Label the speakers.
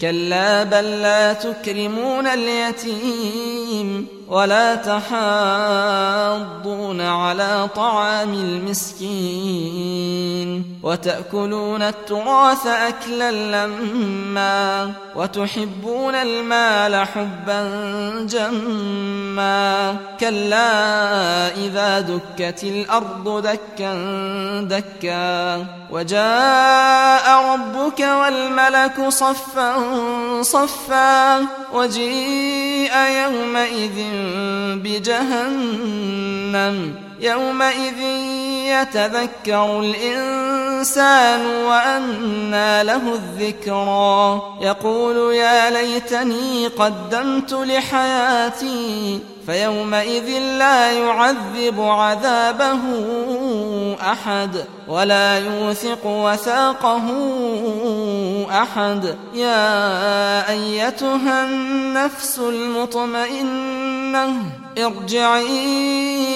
Speaker 1: كلا بل لا تكرمون اليتيم ولا تحاضون على طعام المسكين وتأكلون التراث أكلا لما وتحبون المال حبا جما كلا إذا دكت الأرض دكا دكا وجاء ربك والملك صفا صفا وجيء يومئذ بجهنم. يومئذ يتذكر الإنسان وأنى له الذكرى. يقول يا ليتني قدمت لحياتي فيومئذ لا يعذب عذابه أحد ولا يوثق وثاقه أحد. يا أيتها النفس المطمئنة ارجعي